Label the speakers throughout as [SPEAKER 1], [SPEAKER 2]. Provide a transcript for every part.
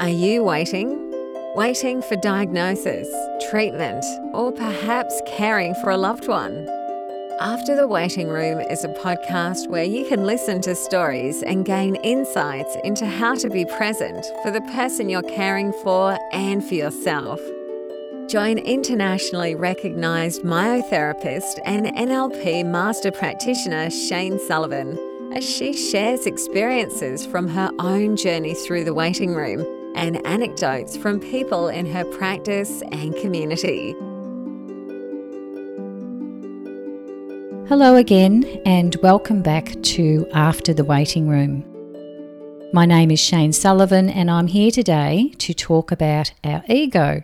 [SPEAKER 1] Are you waiting? Waiting for diagnosis, treatment, or perhaps caring for a loved one? After the Waiting Room is a podcast where you can listen to stories and gain insights into how to be present for the person you're caring for and for yourself. Join internationally recognised myotherapist and NLP master practitioner Shane Sullivan as she shares experiences from her own journey through the waiting room and anecdotes from people in her practice and community.
[SPEAKER 2] Hello again, and welcome back to After the Waiting Room. My name is Shane Sullivan, and I'm here today to talk about our ego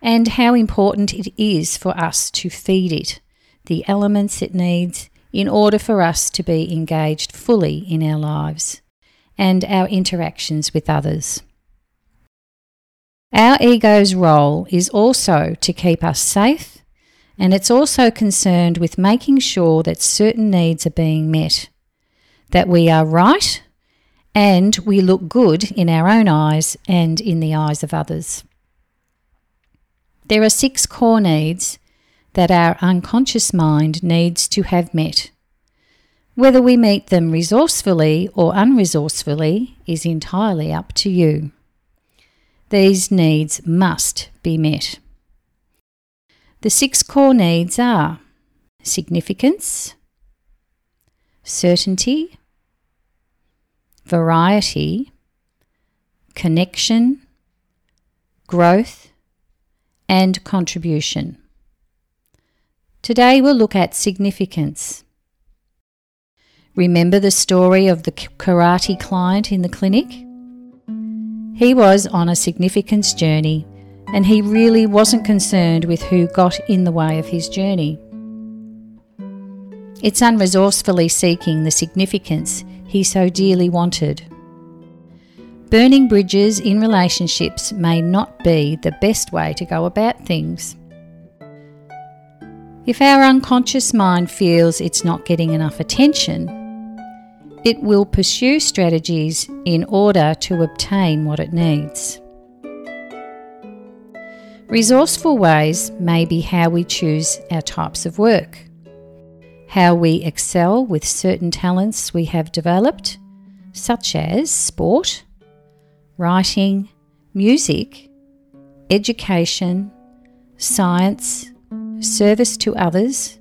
[SPEAKER 2] and how important it is for us to feed it the elements it needs in order for us to be engaged fully in our lives and our interactions with others. Our ego's role is also to keep us safe, and it's also concerned with making sure that certain needs are being met, that we are right, and we look good in our own eyes and in the eyes of others. There are six core needs that our unconscious mind needs to have met. Whether we meet them resourcefully or unresourcefully is entirely up to you. These needs must be met. The six core needs are significance, certainty, variety, connection, growth, and contribution. Today we'll look at significance. Remember the story of the karate client in the clinic? He was on a significance journey and he really wasn't concerned with who got in the way of his journey. It's unresourcefully seeking the significance he so dearly wanted. Burning bridges in relationships may not be the best way to go about things. If our unconscious mind feels it's not getting enough attention, it will pursue strategies in order to obtain what it needs. Resourceful ways may be how we choose our types of work, how we excel with certain talents we have developed, such as sport, writing, music, education, science, service to others,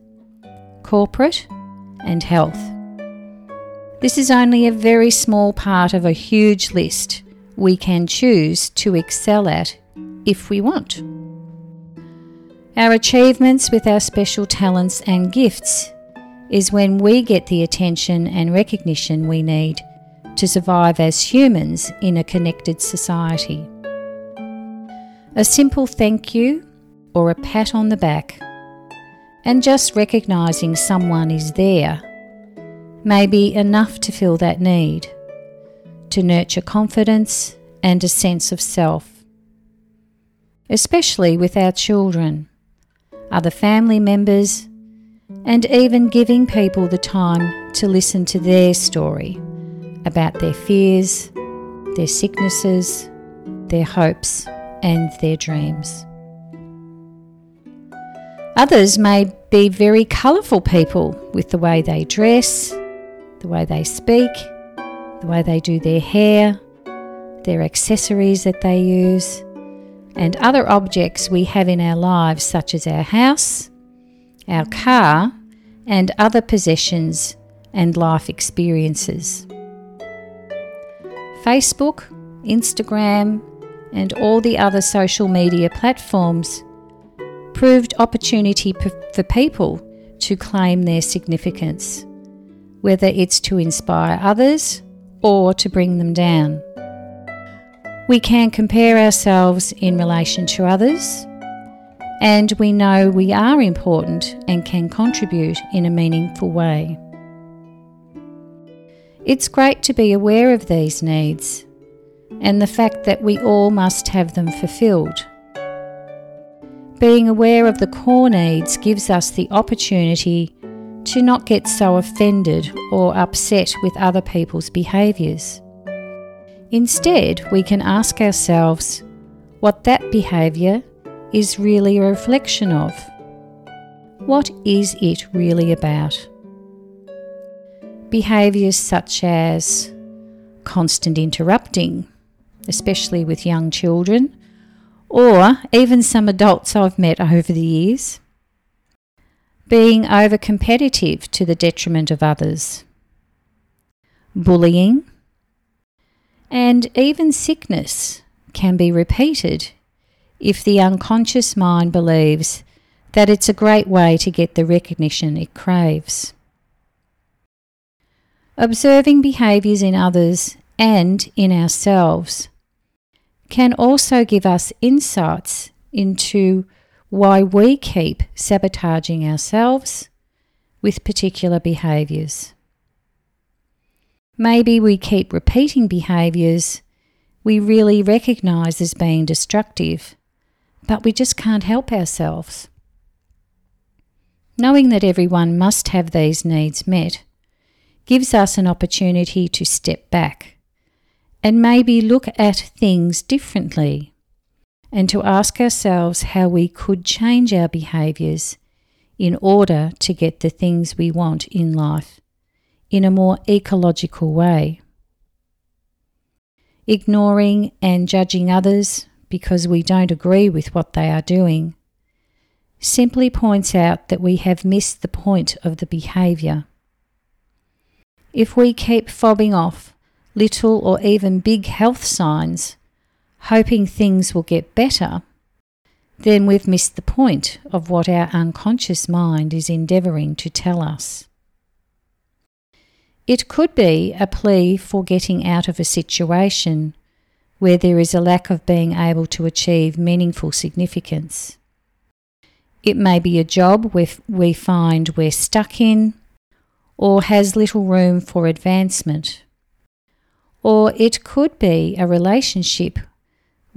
[SPEAKER 2] corporate, and health. This is only a very small part of a huge list we can choose to excel at if we want. Our achievements with our special talents and gifts is when we get the attention and recognition we need to survive as humans in a connected society. A simple thank you or a pat on the back, and just recognising someone is there, may be enough to fill that need, to nurture confidence and a sense of self. Especially with our children, other family members, and even giving people the time to listen to their story about their fears, their sicknesses, their hopes, and their dreams. Others may be very colourful people with the way they dress, the way they speak, the way they do their hair, their accessories that they use, and other objects we have in our lives, such as our house, our car, and other possessions and life experiences. Facebook, Instagram, and all the other social media platforms proved opportunity for people to claim their significance, whether it's to inspire others or to bring them down. We can compare ourselves in relation to others, and we know we are important and can contribute in a meaningful way. It's great to be aware of these needs and the fact that we all must have them fulfilled. Being aware of the core needs gives us the opportunity to not get so offended or upset with other people's behaviours. Instead, we can ask ourselves what that behaviour is really a reflection of. What is it really about? Behaviours such as constant interrupting, especially with young children, or even some adults I've met over the years. Being over competitive to the detriment of others. Bullying. And even sickness can be repeated if the unconscious mind believes that it's a great way to get the recognition it craves. Observing behaviours in others and in ourselves can also give us insights into why we keep sabotaging ourselves with particular behaviours. Maybe we keep repeating behaviours we really recognise as being destructive, but we just can't help ourselves. Knowing that everyone must have these needs met gives us an opportunity to step back and maybe look at things differently and to ask ourselves how we could change our behaviours in order to get the things we want in life in a more ecological way. Ignoring and judging others because we don't agree with what they are doing simply points out that we have missed the point of the behaviour. If we keep fobbing off little or even big health signs, hoping things will get better, then we've missed the point of what our unconscious mind is endeavouring to tell us. It could be a plea for getting out of a situation where there is a lack of being able to achieve meaningful significance. It may be a job where we find we're stuck in or has little room for advancement. Or it could be a relationship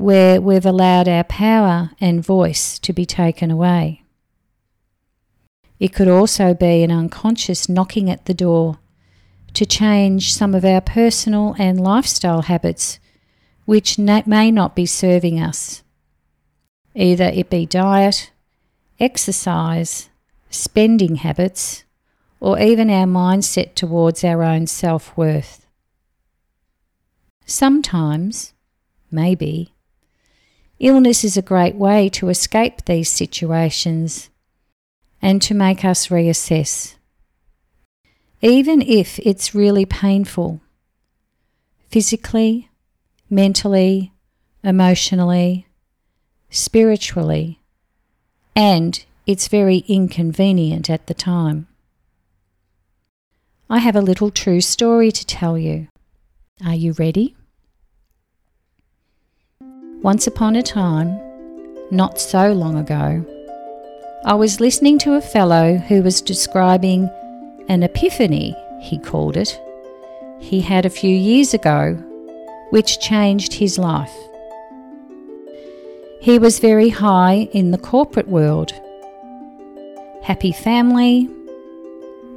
[SPEAKER 2] where we've allowed our power and voice to be taken away. It could also be an unconscious knocking at the door to change some of our personal and lifestyle habits which may not be serving us. Either it be diet, exercise, spending habits, or even our mindset towards our own self worth. Sometimes, maybe, illness is a great way to escape these situations and to make us reassess. Even if it's really painful, physically, mentally, emotionally, spiritually, and it's very inconvenient at the time. I have a little true story to tell you. Are you ready? Once upon a time, not so long ago, I was listening to a fellow who was describing an epiphany, he called it, he had a few years ago, which changed his life. He was very high in the corporate world. Happy family,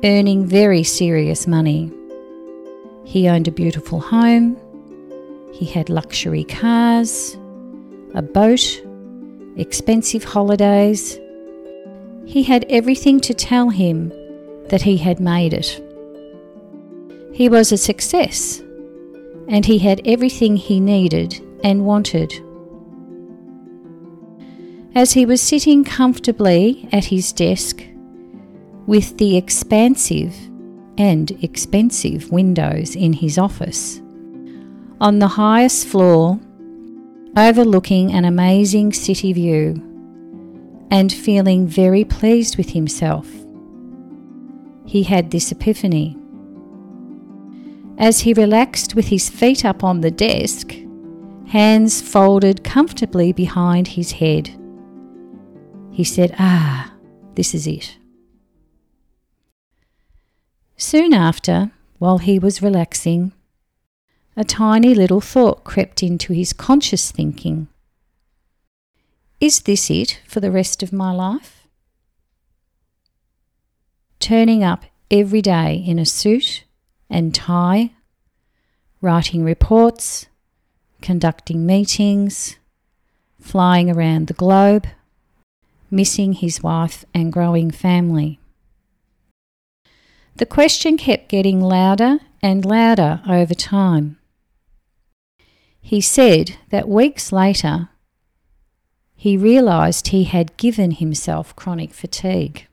[SPEAKER 2] earning very serious money. He owned a beautiful home, he had luxury cars, a boat, expensive holidays. He had everything to tell him that he had made it. He was a success, and he had everything he needed and wanted. As he was sitting comfortably at his desk, with the expansive and expensive windows in his office. On the highest floor, overlooking an amazing city view, and feeling very pleased with himself, he had this epiphany. As he relaxed with his feet up on the desk, hands folded comfortably behind his head, he said, Ah, this is it. Soon after, while he was relaxing, a tiny little thought crept into his conscious thinking. Is this it for the rest of my life? Turning up every day in a suit and tie, writing reports, conducting meetings, flying around the globe, missing his wife and growing family. The question kept getting louder and louder over time. He said that weeks later, he realised he had given himself chronic fatigue.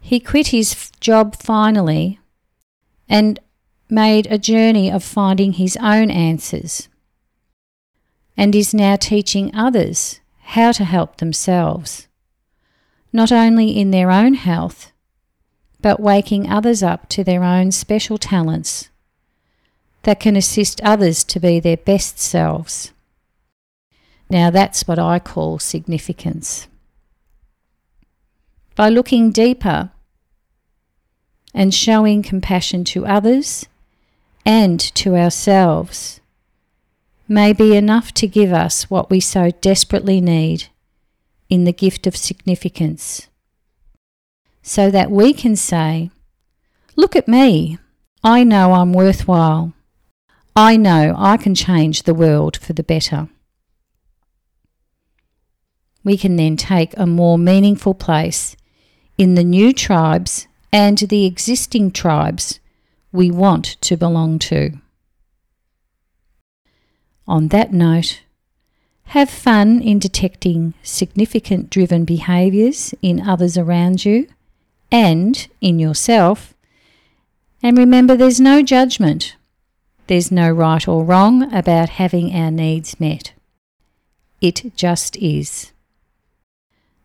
[SPEAKER 2] He quit his job finally and made a journey of finding his own answers and is now teaching others how to help themselves, not only in their own health, but waking others up to their own special talents that can assist others to be their best selves. Now, that's what I call significance. By looking deeper and showing compassion to others and to ourselves, may be enough to give us what we so desperately need in the gift of significance, so that we can say, Look at me, I know I'm worthwhile. I know I can change the world for the better. We can then take a more meaningful place in the new tribes and the existing tribes we want to belong to. On that note, have fun in detecting significant driven behaviours in others around you and in yourself. And remember, there's no judgment. There's no right or wrong about having our needs met. It just is.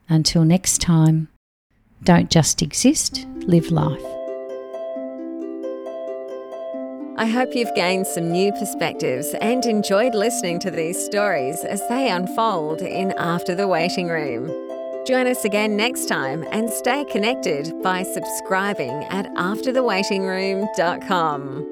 [SPEAKER 2] Until next time, don't just exist, live life.
[SPEAKER 1] I hope you've gained some new perspectives and enjoyed listening to these stories as they unfold in After the Waiting Room. Join us again next time and stay connected by subscribing at afterthewaitingroom.com.